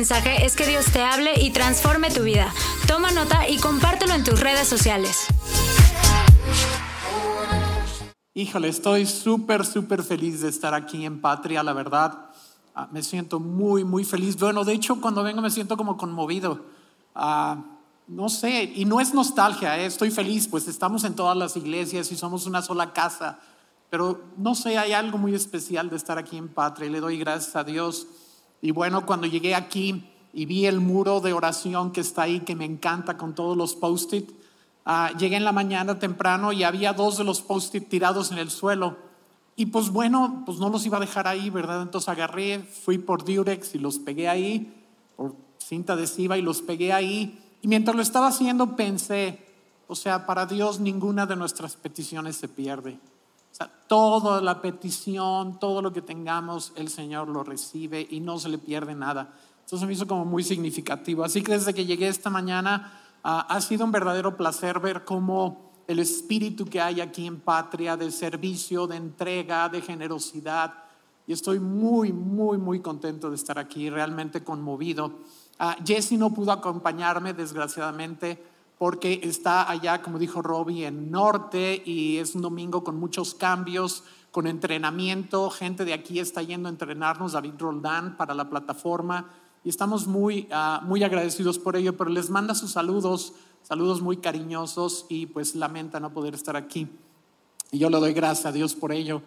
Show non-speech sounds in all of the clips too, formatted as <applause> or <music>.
mensaje es que Dios te hable y transforme tu vida. Toma nota y compártelo en tus redes sociales. Híjole, estoy súper, súper feliz de estar aquí en Patria, la verdad. Ah, me siento muy, muy feliz. Bueno, de hecho, cuando vengo me siento como conmovido. Ah, no sé, y no es nostalgia, ¿eh? estoy feliz, pues estamos en todas las iglesias y somos una sola casa. Pero no sé, hay algo muy especial de estar aquí en Patria y le doy gracias a Dios. Y bueno, cuando llegué aquí y vi el muro de oración que está ahí, que me encanta con todos los post-it, ah, llegué en la mañana temprano y había dos de los post-it tirados en el suelo. Y pues bueno, pues no los iba a dejar ahí, ¿verdad? Entonces agarré, fui por Durex y los pegué ahí, por cinta adhesiva y los pegué ahí. Y mientras lo estaba haciendo pensé, o sea, para Dios ninguna de nuestras peticiones se pierde. O sea, toda la petición, todo lo que tengamos, el Señor lo recibe y no se le pierde nada. Entonces me hizo como muy significativo. Así que desde que llegué esta mañana ah, ha sido un verdadero placer ver cómo el espíritu que hay aquí en Patria de servicio, de entrega, de generosidad. Y estoy muy, muy, muy contento de estar aquí, realmente conmovido. Ah, Jesse no pudo acompañarme, desgraciadamente porque está allá, como dijo Robbie, en norte y es un domingo con muchos cambios, con entrenamiento. Gente de aquí está yendo a entrenarnos, David Roldán, para la plataforma y estamos muy, ah, muy agradecidos por ello, pero les manda sus saludos, saludos muy cariñosos y pues lamenta no poder estar aquí. Y yo le doy gracias a Dios por ello.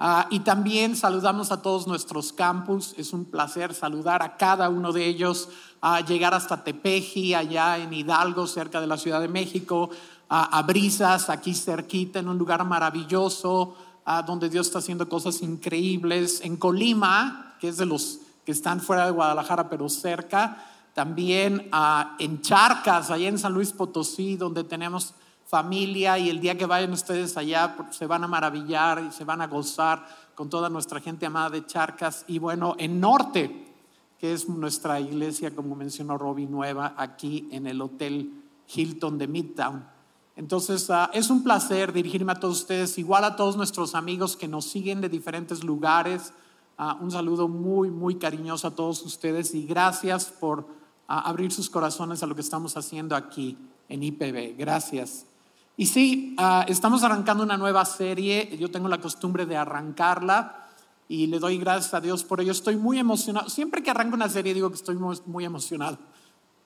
Ah, y también saludamos a todos nuestros campus. Es un placer saludar a cada uno de ellos a llegar hasta Tepeji, allá en Hidalgo, cerca de la Ciudad de México, a, Brisas, aquí cerquita, en un lugar maravilloso, donde Dios está haciendo cosas increíbles, en Colima, que es de los que están fuera de Guadalajara, pero cerca, también en Charcas, allá en San Luis Potosí, donde tenemos familia y el día que vayan ustedes allá se van a maravillar y se van a gozar con toda nuestra gente amada de Charcas. Y bueno, en Norte, que es nuestra iglesia, como mencionó Robbie, nueva aquí en el Hotel Hilton de Midtown. Entonces, ah, es un placer dirigirme a todos ustedes, igual a todos nuestros amigos que nos siguen de diferentes lugares. Ah, un saludo muy, muy cariñoso a todos ustedes y gracias por ah, abrir sus corazones a lo que estamos haciendo aquí en IPB. Gracias. Y sí, estamos arrancando una nueva serie. Yo tengo la costumbre de arrancarla y le doy gracias a Dios por ello. Estoy muy emocionado. Siempre que arranco una serie digo que estoy muy, emocionado.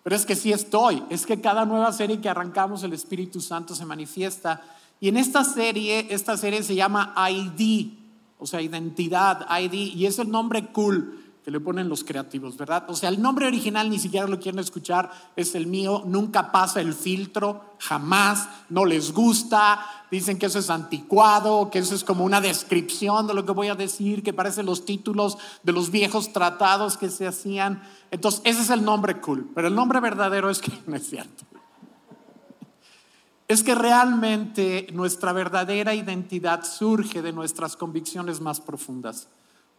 Pero es que sí estoy. Es que cada nueva serie que arrancamos el Espíritu Santo se manifiesta. Y en esta serie, esta serie se llama ID, o sea, identidad, ID, y es el nombre cool que le ponen los creativos, ¿verdad? O sea, el nombre original ni siquiera lo quieren escuchar, es el mío, nunca pasa el filtro, jamás, no les gusta, dicen que eso es anticuado, que eso es como una descripción de lo que voy a decir, que parecen los títulos de los viejos tratados que se hacían. Entonces, ese es el nombre cool, pero el nombre verdadero es que <laughs> no es cierto. Es que realmente nuestra verdadera identidad surge de nuestras convicciones más profundas.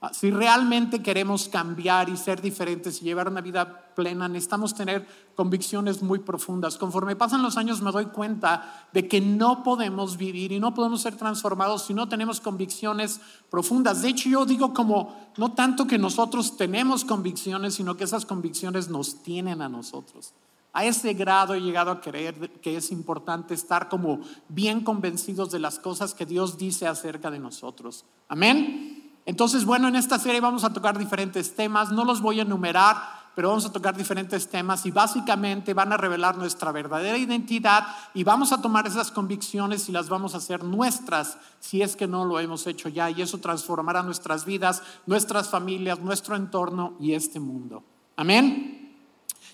Ah, si realmente queremos cambiar y ser diferentes y llevar una vida plena, necesitamos tener convicciones muy profundas. Conforme pasan los años me doy cuenta de que no podemos vivir y no podemos ser transformados si no tenemos convicciones profundas. De hecho, yo digo como, no tanto que nosotros tenemos convicciones, sino que esas convicciones nos tienen a nosotros. A ese grado he llegado a creer que es importante estar como bien convencidos de las cosas que Dios dice acerca de nosotros. Amén. Entonces, bueno, en esta serie vamos a tocar diferentes temas, no los voy a enumerar, pero vamos a tocar diferentes temas y básicamente van a revelar nuestra verdadera identidad y vamos a tomar esas convicciones y las vamos a hacer nuestras si es que no lo hemos hecho ya y eso transformará nuestras vidas, nuestras familias, nuestro entorno y este mundo. Amén.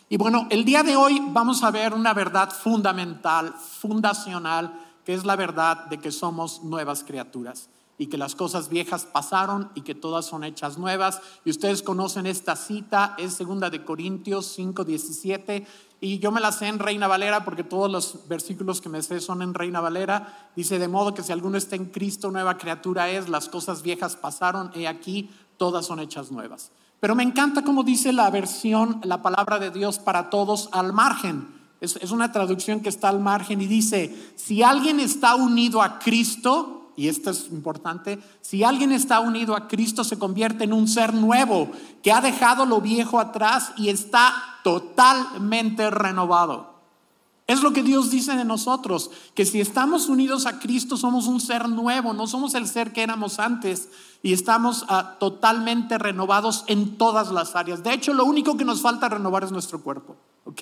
Y bueno, el día de hoy vamos a ver una verdad fundamental, fundacional, que es la verdad de que somos nuevas criaturas y que las cosas viejas pasaron y que todas son hechas nuevas. Y ustedes conocen esta cita, es segunda de Corintios 5, 17. Y yo me la sé en Reina Valera porque todos los versículos que me sé son en Reina Valera. Dice, de modo que si alguno está en Cristo, nueva criatura es, las cosas viejas pasaron, y aquí todas son hechas nuevas. Pero me encanta cómo dice la versión, la palabra de Dios para todos al margen. Es, es una traducción que está al margen y dice, si alguien está unido a Cristo, y esto es importante, si alguien está unido a Cristo se convierte en un ser nuevo que ha dejado lo viejo atrás y está totalmente renovado. Es lo que Dios dice de nosotros, que si estamos unidos a Cristo somos un ser nuevo, no somos el ser que éramos antes y estamos ah, totalmente renovados en todas las áreas. De hecho, lo único que nos falta renovar es nuestro cuerpo. ¿ok?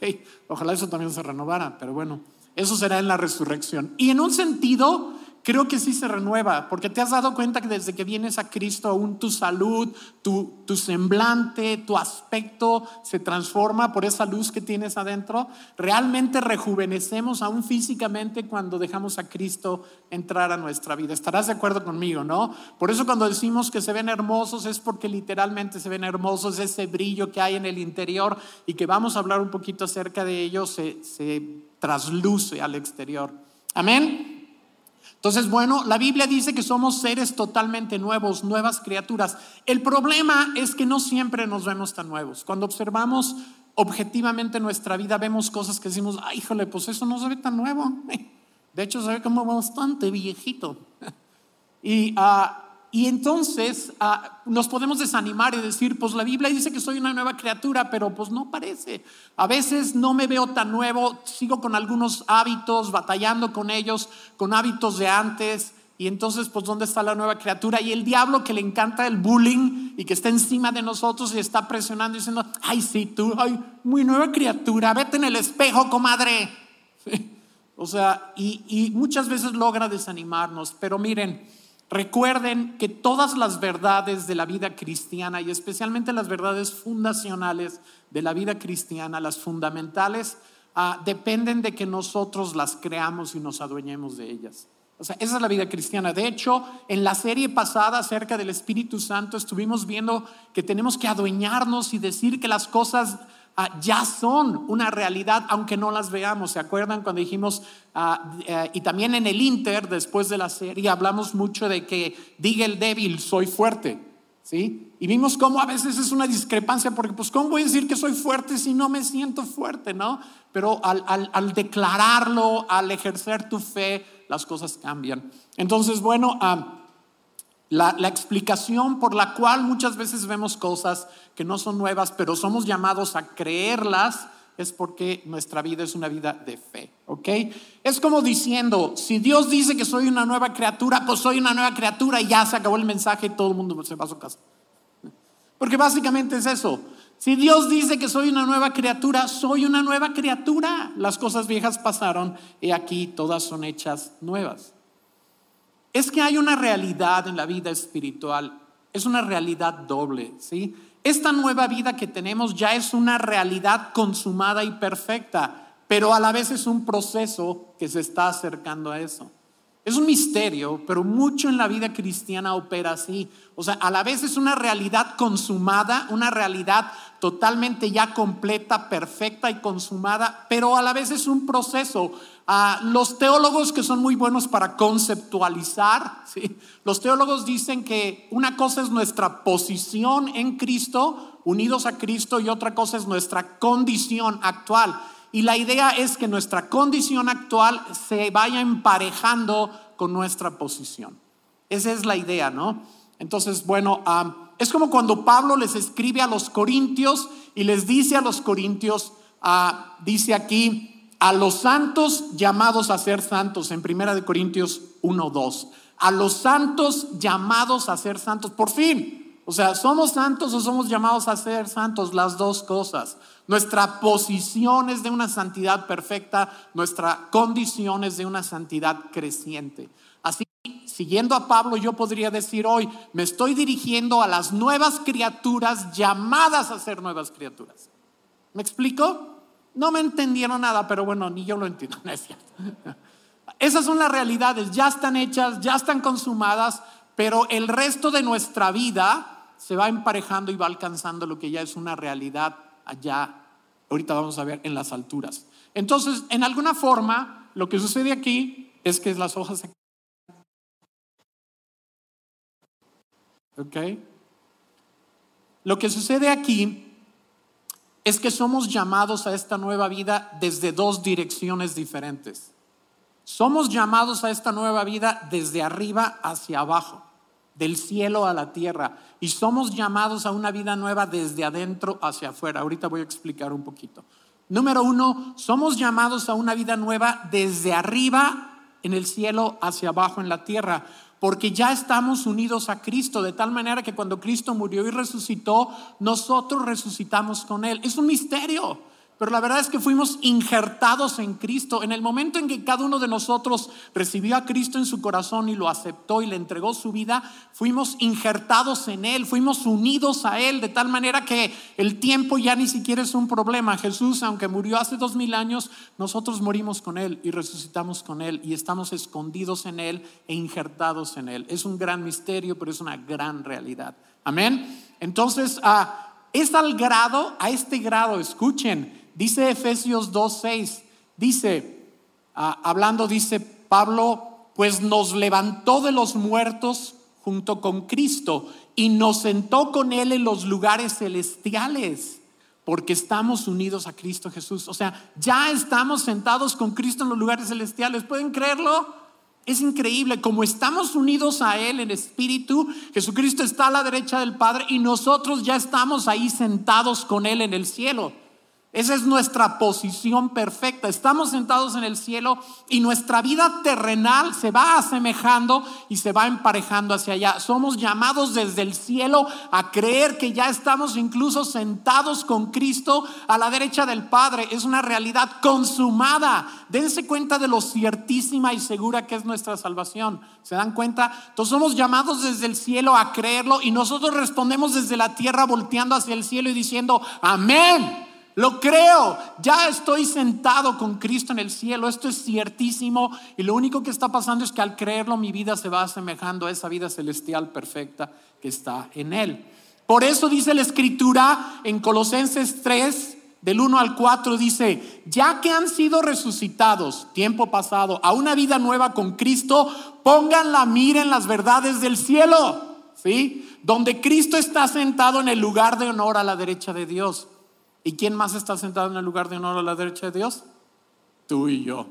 Ojalá eso también se renovara, pero bueno, eso será en la resurrección. Y en un sentido, creo que sí se renueva, porque te has dado cuenta que desde que vienes a Cristo, aún tu salud, tu, tu, semblante, tu aspecto se transforma por esa luz que tienes adentro. Realmente rejuvenecemos aún físicamente cuando dejamos a Cristo entrar a nuestra vida. Estarás de acuerdo conmigo, ¿no? Por eso cuando decimos que se ven hermosos es porque literalmente se ven hermosos, ese brillo que hay en el interior y que vamos a hablar un poquito acerca de ello se, se trasluce al exterior. Amén. Entonces, bueno, la Biblia dice que somos seres totalmente nuevos, nuevas criaturas. El problema es que no siempre nos vemos tan nuevos. Cuando observamos objetivamente nuestra vida, vemos cosas que decimos, ay, híjole, pues eso no se ve tan nuevo. <laughs> De hecho, se ve como bastante viejito. <laughs> Y uh, y entonces ah, nos podemos desanimar y decir, pues la Biblia dice que soy una nueva criatura, pero pues no parece. A veces no me veo tan nuevo, sigo con algunos hábitos, batallando con ellos, con hábitos de antes. Y entonces, pues, ¿dónde está la nueva criatura? Y el diablo que le encanta el bullying y que está encima de nosotros y está presionando diciendo, ay, sí, tú, ay, muy nueva criatura, vete en el espejo, comadre. <laughs> O sea, y, y muchas veces logra desanimarnos, pero miren, Recuerden que todas las verdades de la vida cristiana y especialmente las verdades fundacionales de la vida cristiana, las fundamentales, ah, dependen de que nosotros las creamos y nos adueñemos de ellas. O sea, esa es la vida cristiana. De hecho, en la serie pasada acerca del Espíritu Santo estuvimos viendo que tenemos que adueñarnos y decir que las cosas Ah, ya son una realidad aunque no las veamos. ¿Se acuerdan cuando dijimos, ah, eh, y también en el Inter, después de la serie, hablamos mucho de que diga el débil, soy fuerte? ¿Sí? Y vimos cómo a veces es una discrepancia, porque pues ¿cómo voy a decir que soy fuerte si no me siento fuerte, no? Pero al, al, declararlo, al ejercer tu fe, las cosas cambian. Entonces, bueno, ah, la, explicación por la cual muchas veces vemos cosas que no son nuevas, pero somos llamados a creerlas, es porque nuestra vida es una vida de fe, ¿ok? Es como diciendo, si Dios dice que soy una nueva criatura, pues soy una nueva criatura y ya se acabó el mensaje y todo el mundo se va a su casa. Porque básicamente es eso. Si Dios dice que soy una nueva criatura, soy una nueva criatura. Las cosas viejas pasaron y aquí todas son hechas nuevas es que hay una realidad en la vida espiritual, es una realidad doble, ¿sí? Esta nueva vida que tenemos ya es una realidad consumada y perfecta, pero a la vez es un proceso que se está acercando a eso. Es un misterio, pero mucho en la vida cristiana opera así. O sea, a la vez es una realidad consumada, una realidad totalmente ya completa, perfecta y consumada, pero a la vez es un proceso. Ah, los teólogos que son muy buenos para conceptualizar, ¿sí? los teólogos dicen que una cosa es nuestra posición en Cristo, unidos a Cristo, y otra cosa es nuestra condición actual. Y la idea es que nuestra condición actual se vaya emparejando con nuestra posición. Esa es la idea, ¿no? Entonces, bueno, es como cuando Pablo les escribe a los corintios y les dice a los corintios, ah, dice aquí, a los santos llamados a ser santos, en Primera de Corintios 1, 2, a los santos llamados a ser santos, por fin, o sea, ¿somos santos o somos llamados a ser santos? Las dos cosas. Nuestra posición es de una santidad perfecta, nuestra condición es de una santidad creciente. Así, siguiendo a Pablo, yo podría decir hoy, me estoy dirigiendo a las nuevas criaturas llamadas a ser nuevas criaturas. ¿Me explico? No me entendieron nada, pero bueno, ni yo lo entiendo. <laughs> Esas son las realidades, ya están hechas, ya están consumadas, pero el resto de nuestra vida se va emparejando y va alcanzando lo que ya es una realidad allá, ahorita vamos a ver, en las alturas. Entonces, en alguna forma, lo que sucede aquí es que las hojas se... ¿Ok? Lo que sucede aquí es que somos llamados a esta nueva vida desde dos direcciones diferentes. Somos llamados a esta nueva vida desde arriba hacia abajo, del cielo a la tierra. Y somos llamados a una vida nueva desde adentro hacia afuera. Ahorita voy a explicar un poquito. Número uno, somos llamados a una vida nueva desde arriba en el cielo hacia abajo en la tierra porque ya estamos unidos a Cristo, de tal manera que cuando Cristo murió y resucitó, nosotros resucitamos con Él. Es un misterio. Pero la verdad es que fuimos injertados en Cristo. En el momento en que cada uno de nosotros recibió a Cristo en su corazón y lo aceptó y le entregó su vida, fuimos injertados en Él, fuimos unidos a Él, de tal manera que el tiempo ya ni siquiera es un problema. Jesús, aunque murió hace dos mil años, nosotros morimos con Él y resucitamos con Él y estamos escondidos en Él e injertados en Él. Es un gran misterio, pero es una gran realidad. Amén. Entonces, ah, es al grado, a este grado, escuchen, Dice Efesios 2.6, dice, ah, hablando, dice Pablo, pues nos levantó de los muertos junto con Cristo y nos sentó con Él en los lugares celestiales, porque estamos unidos a Cristo Jesús. O sea, ya estamos sentados con Cristo en los lugares celestiales. ¿Pueden creerlo? Es increíble, como estamos unidos a Él en espíritu, Jesucristo está a la derecha del Padre y nosotros ya estamos ahí sentados con Él en el cielo. Esa es nuestra posición perfecta. Estamos sentados en el cielo y nuestra vida terrenal se va asemejando y se va emparejando hacia allá. Somos llamados desde el cielo a creer que ya estamos incluso sentados con Cristo a la derecha del Padre. Es una realidad consumada. Dense cuenta de lo ciertísima y segura que es nuestra salvación. ¿Se dan cuenta? Entonces somos llamados desde el cielo a creerlo y nosotros respondemos desde la tierra volteando hacia el cielo y diciendo, amén. Lo creo, ya estoy sentado con Cristo en el cielo, esto es ciertísimo y lo único que está pasando es que al creerlo mi vida se va asemejando a esa vida celestial perfecta que está en Él. Por eso dice la escritura en Colosenses 3, del 1 al 4, dice, ya que han sido resucitados, tiempo pasado, a una vida nueva con Cristo, pongan la mira en las verdades del cielo, ¿sí? Donde Cristo está sentado en el lugar de honor a la derecha de Dios. ¿Y quién más está sentado en el lugar de honor a la derecha de Dios? Tú y yo.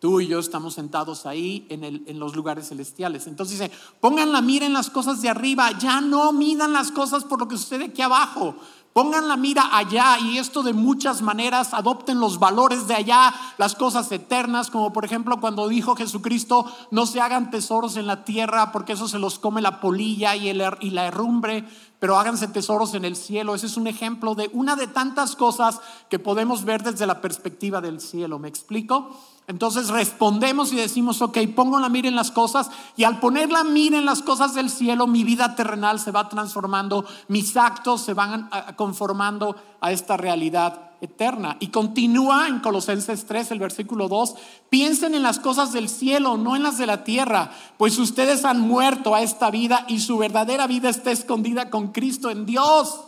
Tú y yo estamos sentados ahí en, el, en, los lugares celestiales. Entonces dice, pongan la mira en las cosas de arriba, ya no midan las cosas por lo que sucede aquí abajo. Pongan la mira allá y esto de muchas maneras, adopten los valores de allá, las cosas eternas, como por ejemplo cuando dijo Jesucristo, no se hagan tesoros en la tierra porque eso se los come la polilla y, el, y la herrumbre, pero háganse tesoros en el cielo. Ese es un ejemplo de una de tantas cosas que podemos ver desde la perspectiva del cielo. ¿Me explico? Entonces respondemos y decimos, ok, pongo la mira en las cosas y al poner la mira en las cosas del cielo, mi vida terrenal se va transformando, mis actos se van conformando a esta realidad eterna. Y continúa en Colosenses 3, el versículo 2, piensen en las cosas del cielo, no en las de la tierra, pues ustedes han muerto a esta vida y su verdadera vida está escondida con Cristo en Dios.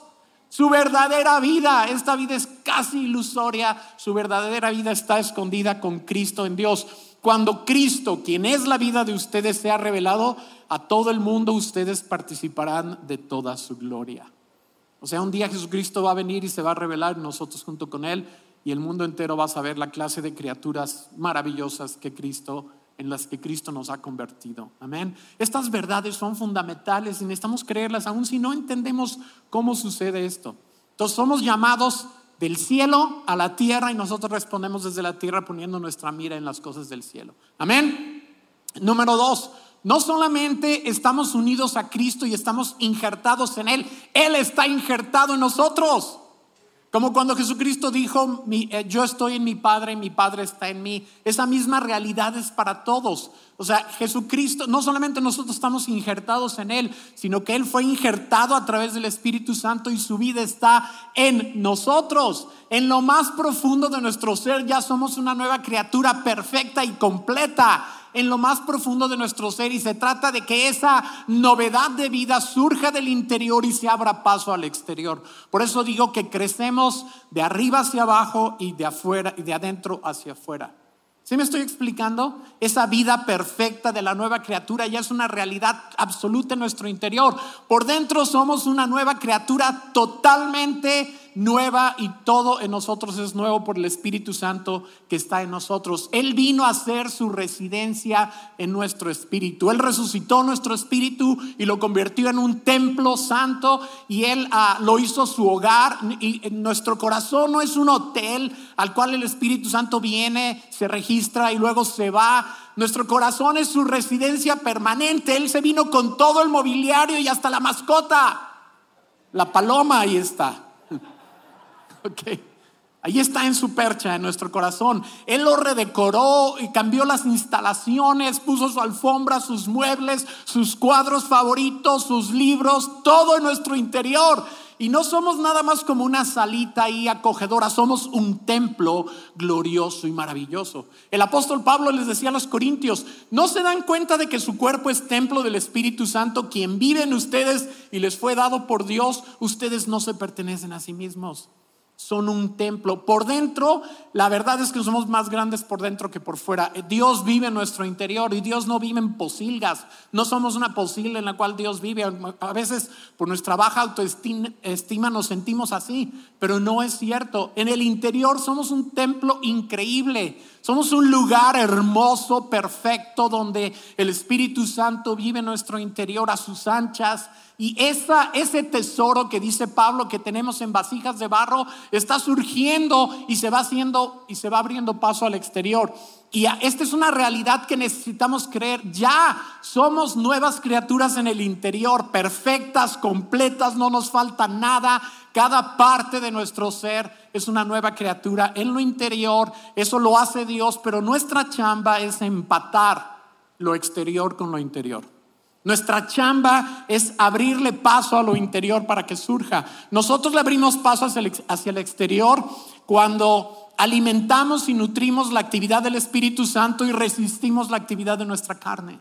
Su verdadera vida, esta vida es casi ilusoria, su verdadera vida está escondida con Cristo en Dios. Cuando Cristo, quien es la vida de ustedes, sea revelado a todo el mundo, ustedes participarán de toda su gloria. O sea, un día Jesucristo va a venir y se va a revelar nosotros junto con Él y el mundo entero va a saber la clase de criaturas maravillosas que Cristo en las que Cristo nos ha convertido. Amén. Estas verdades son fundamentales y necesitamos creerlas aun si no entendemos cómo sucede esto. Entonces somos llamados del cielo a la tierra y nosotros respondemos desde la tierra poniendo nuestra mira en las cosas del cielo. Amén. Número dos, no solamente estamos unidos a Cristo y estamos injertados en Él, Él está injertado en nosotros. Como cuando Jesucristo dijo, eh, yo estoy en mi Padre mi Padre está en mí. Esa misma realidad es para todos. O sea, Jesucristo, no solamente nosotros estamos injertados en Él, sino que Él fue injertado a través del Espíritu Santo y su vida está en nosotros. En lo más profundo de nuestro ser ya somos una nueva criatura perfecta y completa en lo más profundo de nuestro ser y se trata de que esa novedad de vida surja del interior y se abra paso al exterior. Por eso digo que crecemos de arriba hacia abajo y de afuera y de adentro hacia afuera. ¿Sí me estoy explicando? Esa vida perfecta de la nueva criatura ya es una realidad absoluta en nuestro interior. Por dentro somos una nueva criatura totalmente nueva y todo en nosotros es nuevo por el Espíritu Santo que está en nosotros. Él vino a hacer su residencia en nuestro espíritu. Él resucitó nuestro espíritu y lo convirtió en un templo santo y Él ah, lo hizo su hogar. Y nuestro corazón no es un hotel al cual el Espíritu Santo viene, se registra y luego se va. Nuestro corazón es su residencia permanente. Él se vino con todo el mobiliario y hasta la mascota. La paloma ahí está. Ok. Ahí está en su percha, en nuestro corazón. Él lo redecoró y cambió las instalaciones, puso su alfombra, sus muebles, sus cuadros favoritos, sus libros, todo en nuestro interior. Y no somos nada más como una salita ahí acogedora, somos un templo glorioso y maravilloso. El apóstol Pablo les decía a los corintios, ¿no se dan cuenta de que su cuerpo es templo del Espíritu Santo, quien vive en ustedes y les fue dado por Dios? Ustedes no se pertenecen a sí mismos son un templo. Por dentro, la verdad es que somos más grandes por dentro que por fuera. Dios vive en nuestro interior y Dios no vive en posilgas. No somos una posilga en la cual Dios vive. A veces por nuestra baja autoestima nos sentimos así, pero no es cierto. En el interior somos un templo increíble. Somos un lugar hermoso, perfecto, donde el Espíritu Santo vive en nuestro interior a sus anchas y ese tesoro que dice Pablo que tenemos en vasijas de barro está surgiendo y se va haciendo y se va abriendo paso al exterior. Y esta es una realidad que necesitamos creer. Ya somos nuevas criaturas en el interior, perfectas, completas, no nos falta nada. Cada parte de nuestro ser es una nueva criatura en lo interior. Eso lo hace Dios, pero nuestra chamba es empatar lo exterior con lo interior. Nuestra chamba es abrirle paso a lo interior para que surja. Nosotros le abrimos paso hacia el, exterior cuando alimentamos y nutrimos la actividad del Espíritu Santo y resistimos la actividad de nuestra carne.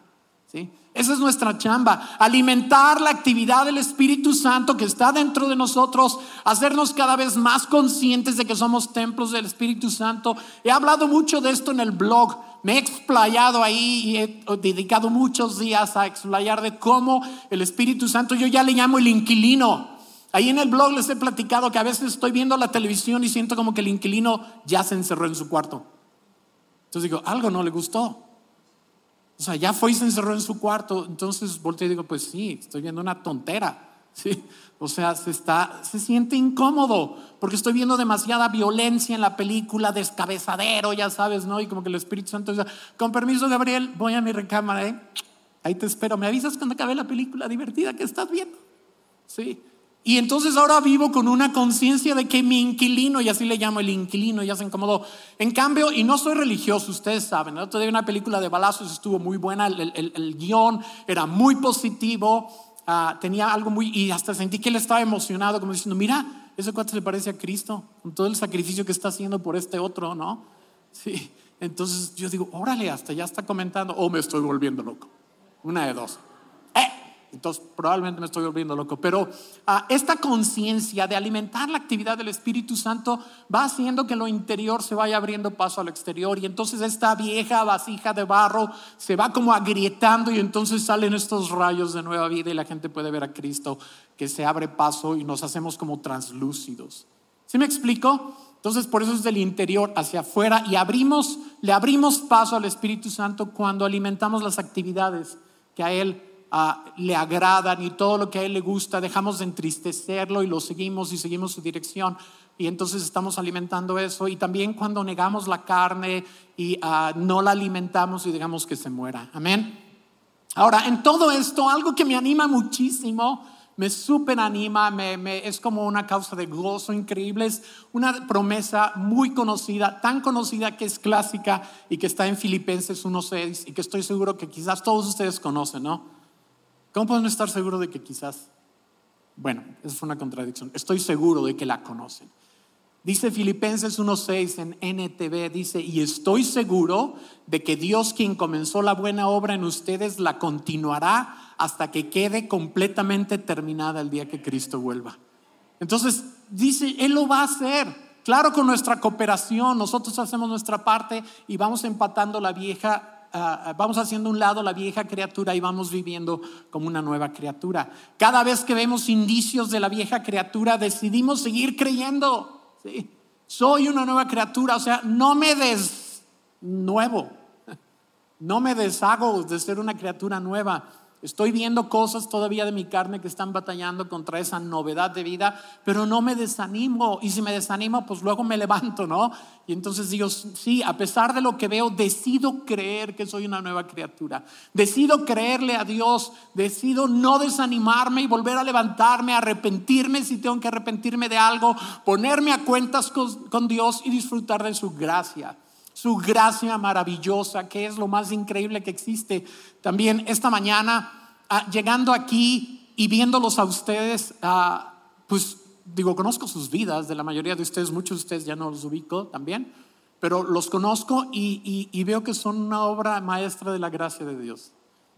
¿sí? Esa es nuestra chamba, alimentar la actividad del Espíritu Santo que está dentro de nosotros, hacernos cada vez más conscientes de que somos templos del Espíritu Santo. He hablado mucho de esto en el blog, me he explayado ahí y he dedicado muchos días a explayar de cómo el Espíritu Santo, yo ya le llamo el inquilino. Ahí en el blog les he platicado que a veces estoy viendo la televisión y siento como que el inquilino ya se encerró en su cuarto. Entonces digo, algo no le gustó. O sea, ya fue y se encerró en su cuarto. Entonces volteo y digo, pues sí, estoy viendo una tontera. <laughs> ¿sí? O sea, se, está, se siente incómodo porque estoy viendo demasiada violencia en la película, descabezadero, ya sabes, ¿no? Y como que el Espíritu Santo dice, con permiso, Gabriel, voy a mi recámara, ¿eh? Ahí te espero. ¿Me avisas cuando acabe la película divertida que estás viendo? Sí. Y entonces ahora vivo con una conciencia de que mi inquilino, y así le llamo el inquilino, ya se incomodó. En cambio, y no soy religioso, ustedes saben, ¿no? todavía una película de balazos estuvo muy buena, el, guion era muy positivo, ah, tenía algo muy, y hasta sentí que él estaba emocionado, como diciendo, mira, ese cuate se parece a Cristo, con todo el sacrificio que está haciendo por este otro, ¿no? Sí, entonces yo digo, órale, hasta ya está comentando, o me estoy volviendo loco, una de dos. Entonces, probablemente me estoy volviendo loco, pero ah, esta conciencia de alimentar la actividad del Espíritu Santo va haciendo que lo interior se vaya abriendo paso al exterior y entonces esta vieja vasija de barro se va como agrietando y entonces salen estos rayos de nueva vida y la gente puede ver a Cristo que se abre paso y nos hacemos como translúcidos. ¿Sí me explico? Entonces, por eso es del interior hacia afuera y abrimos, le abrimos paso al Espíritu Santo cuando alimentamos las actividades que a Él le agradan y todo lo que a Él le gusta, dejamos de entristecerlo y lo seguimos y seguimos su dirección. Y entonces estamos alimentando eso. Y también cuando negamos la carne y ah, no la alimentamos y digamos que se muera. Amén. Ahora, en todo esto, algo que me anima muchísimo, me súper anima, me, es como una causa de gozo increíble, es una promesa muy conocida, tan conocida que es clásica y que está en Filipenses 1.6 y que estoy seguro que quizás todos ustedes conocen, ¿no? ¿Cómo podemos estar seguros de que quizás, bueno, eso fue una contradicción, estoy seguro de que la conocen? Dice Filipenses 1.6 en NTV, dice, y estoy seguro de que Dios quien comenzó la buena obra en ustedes la continuará hasta que quede completamente terminada el día que Cristo vuelva. Entonces, dice, Él lo va a hacer. Claro, con nuestra cooperación, nosotros hacemos nuestra parte y vamos empatando la vieja ah, vamos haciendo un lado la vieja criatura y vamos viviendo como una nueva criatura. Cada vez que vemos indicios de la vieja criatura, decidimos seguir creyendo. Soy una nueva criatura, o sea, no me des nuevo, <laughs> no me deshago de ser una criatura nueva. Estoy viendo cosas todavía de mi carne que están batallando contra esa novedad de vida, pero no me desanimo. Y si me desanimo, pues luego me levanto, ¿no? Y entonces digo, sí, a pesar de lo que veo, decido creer que soy una nueva criatura. Decido creerle a Dios, decido no desanimarme y volver a levantarme, arrepentirme si tengo que arrepentirme de algo, ponerme a cuentas con, con Dios y disfrutar de su gracia su gracia maravillosa, que es lo más increíble que existe. También esta mañana, ah, llegando aquí y viéndolos a ustedes, ah, pues digo, conozco sus vidas, de la mayoría de ustedes, muchos de ustedes ya no los ubico también, pero los conozco y veo que son una obra maestra de la gracia de Dios.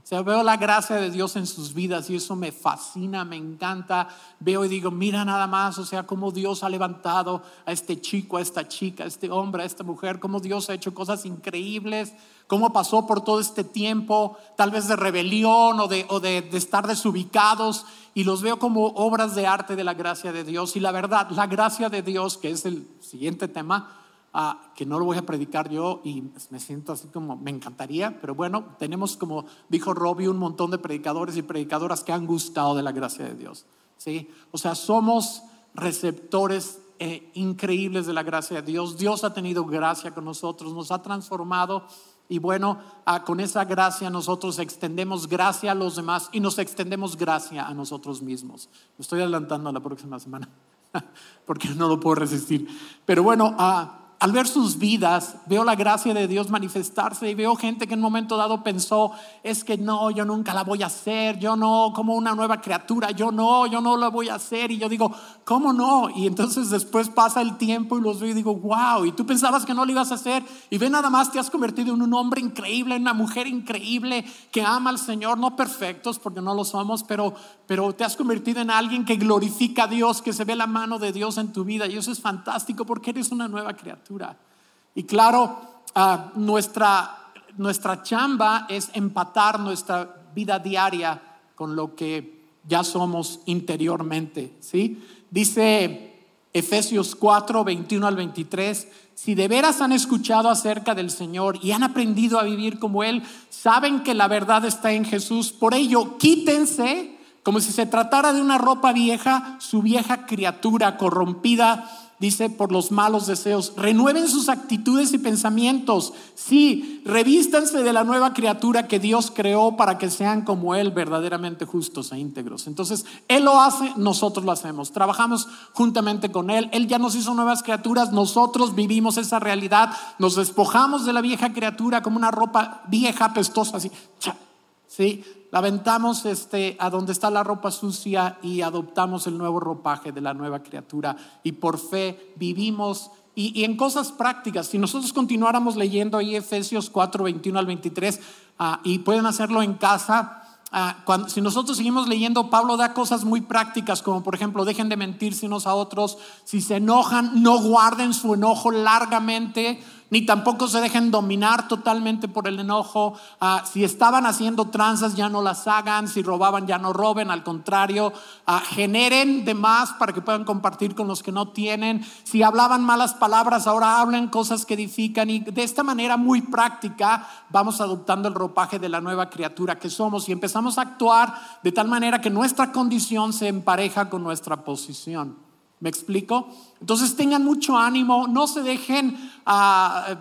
O sea, veo la gracia de Dios en sus vidas y eso me fascina, me encanta. Veo y digo, mira nada más, o sea, cómo Dios ha levantado a este chico, a esta chica, a este hombre, a esta mujer, cómo Dios ha hecho cosas increíbles, cómo pasó por todo este tiempo, tal vez de rebelión o de, de estar desubicados, y los veo como obras de arte de la gracia de Dios. Y la verdad, la gracia de Dios, que es el siguiente tema, que no lo voy a predicar yo y me siento así como, me encantaría, pero bueno, tenemos como dijo Robbie un montón de predicadores y predicadoras que han gustado de la gracia de Dios. ¿sí? O sea, somos receptores eh, increíbles de la gracia de Dios. Dios ha tenido gracia con nosotros, nos ha transformado y bueno, con esa gracia nosotros extendemos gracia a los demás y nos extendemos gracia a nosotros mismos. Me estoy adelantando a la próxima semana <laughs> porque no lo puedo resistir. Pero bueno, al ver sus vidas, veo la gracia de Dios manifestarse y veo gente que en un momento dado pensó, es que no, yo nunca la voy a hacer, yo no, como una nueva criatura, yo no, yo no la voy a hacer. Y yo digo, ¿cómo no? Y entonces después pasa el tiempo y los veo y digo, wow, y tú pensabas que no lo ibas a hacer y ve nada más, te has convertido en un hombre increíble, en una mujer increíble que ama al Señor, no perfectos porque no lo somos, pero, pero te has convertido en alguien que glorifica a Dios, que se ve la mano de Dios en tu vida y eso es fantástico porque eres una nueva criatura. Y claro, ah, nuestra, nuestra chamba es empatar nuestra vida diaria con lo que ya somos interiormente. ¿sí? Dice Efesios 4, 21 al 23, si de veras han escuchado acerca del Señor y han aprendido a vivir como Él, saben que la verdad está en Jesús. Por ello, quítense, como si se tratara de una ropa vieja, su vieja criatura corrompida dice, por los malos deseos. Renueven sus actitudes y pensamientos. Sí, revístanse de la nueva criatura que Dios creó para que sean como Él, verdaderamente justos e íntegros. Entonces, Él lo hace, nosotros lo hacemos. Trabajamos juntamente con Él. Él ya nos hizo nuevas criaturas, nosotros vivimos esa realidad. Nos despojamos de la vieja criatura como una ropa vieja, pestosa, así. ¿Sí? La aventamos este, a donde está la ropa sucia y adoptamos el nuevo ropaje de la nueva criatura y por fe vivimos y, en cosas prácticas. Si nosotros continuáramos leyendo ahí Efesios 4, 21 al 23 ah, y pueden hacerlo en casa. Ah, si nosotros seguimos leyendo, Pablo da cosas muy prácticas, como por ejemplo, dejen de mentirse unos a otros, si se enojan, no guarden su enojo largamente, ni tampoco se dejen dominar totalmente por el enojo. Ah, si estaban haciendo tranzas, ya no las hagan. Si robaban, ya no roben. Al contrario, ah, generen de más para que puedan compartir con los que no tienen. Si hablaban malas palabras, ahora hablen cosas que edifican. Y de esta manera muy práctica vamos adoptando el ropaje de la nueva criatura que somos y empezamos a actuar de tal manera que nuestra condición se empareja con nuestra posición. ¿Me explico? Entonces tengan mucho ánimo, no se dejen ah,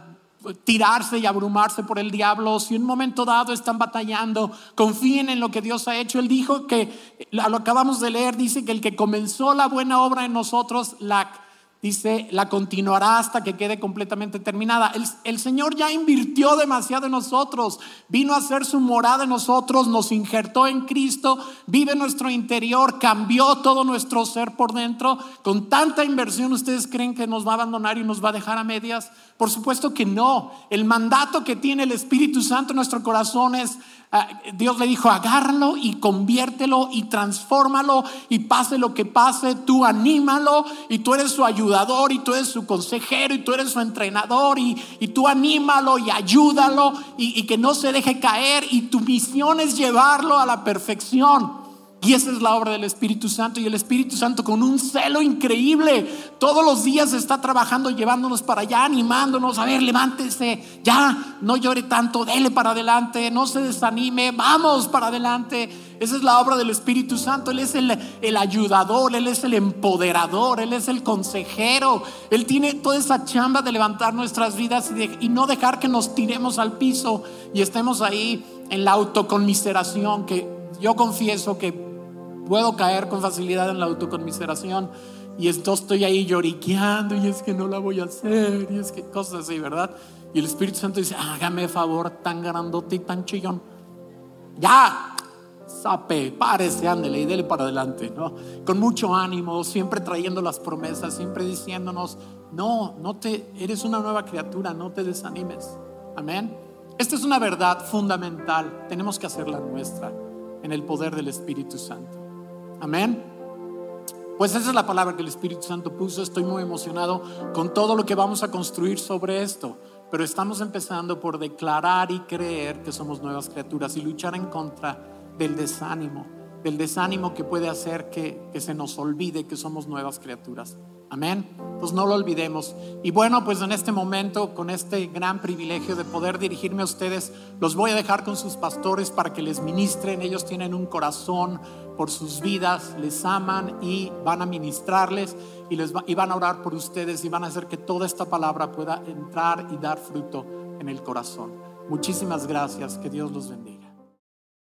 tirarse y abrumarse por el diablo. Si en un momento dado están batallando, confíen en lo que Dios ha hecho. Él dijo que, lo acabamos de leer, dice que el que comenzó la buena obra en nosotros, la dice, la continuará hasta que quede completamente terminada. El, Señor ya invirtió demasiado en nosotros, vino a hacer su morada en nosotros, nos injertó en Cristo, vive en nuestro interior, cambió todo nuestro ser por dentro. Con tanta inversión, ¿ustedes creen que nos va a abandonar y nos va a dejar a medias? Por supuesto que no. El mandato que tiene el Espíritu Santo en nuestro corazón es Dios le dijo, agárralo y conviértelo y transfórmalo y pase lo que pase, tú anímalo y tú eres su ayudador ayudador y tú eres su consejero y tú eres su entrenador y, y tú anímalo y ayúdalo y, y que no se deje caer y tu misión es llevarlo a la perfección. Y esa es la obra del Espíritu Santo. Y el Espíritu Santo con un celo increíble todos los días está trabajando, llevándonos para allá, animándonos. A ver, levántese, ya, no llore tanto, dele para adelante, no se desanime, vamos para adelante. Esa es la obra del Espíritu Santo. Él es el, el ayudador, Él es el empoderador, Él es el consejero. Él tiene toda esa chamba de levantar nuestras vidas y, y no dejar que nos tiremos al piso y estemos ahí en la autoconmiseración que yo confieso que puedo caer con facilidad en la autoconmiseración y esto estoy ahí lloriqueando y es que no la voy a hacer y es que cosas así, ¿verdad? Y el Espíritu Santo dice, hágame favor tan grandote y tan chillón. Ya, sape, párese, ándele y dele para adelante, ¿no? Con mucho ánimo, siempre trayendo las promesas, siempre diciéndonos, no, no te, eres una nueva criatura, no te desanimes. Amén. Esta es una verdad fundamental, tenemos que hacerla nuestra en el poder del Espíritu Santo. Amén. Pues esa es la palabra que el Espíritu Santo puso. Estoy muy emocionado con todo lo que vamos a construir sobre esto. Pero estamos empezando por declarar y creer que somos nuevas criaturas y luchar en contra del desánimo, del desánimo que puede hacer que, que se nos olvide que somos nuevas criaturas. Amén. Pues no lo olvidemos. Y bueno, pues en este momento, con este gran privilegio de poder dirigirme a ustedes, los voy a dejar con sus pastores para que les ministren. Ellos tienen un corazón por sus vidas, les aman y van a ministrarles y, les y van a orar por ustedes y van a hacer que toda esta palabra pueda entrar y dar fruto en el corazón. Muchísimas gracias. Que Dios los bendiga.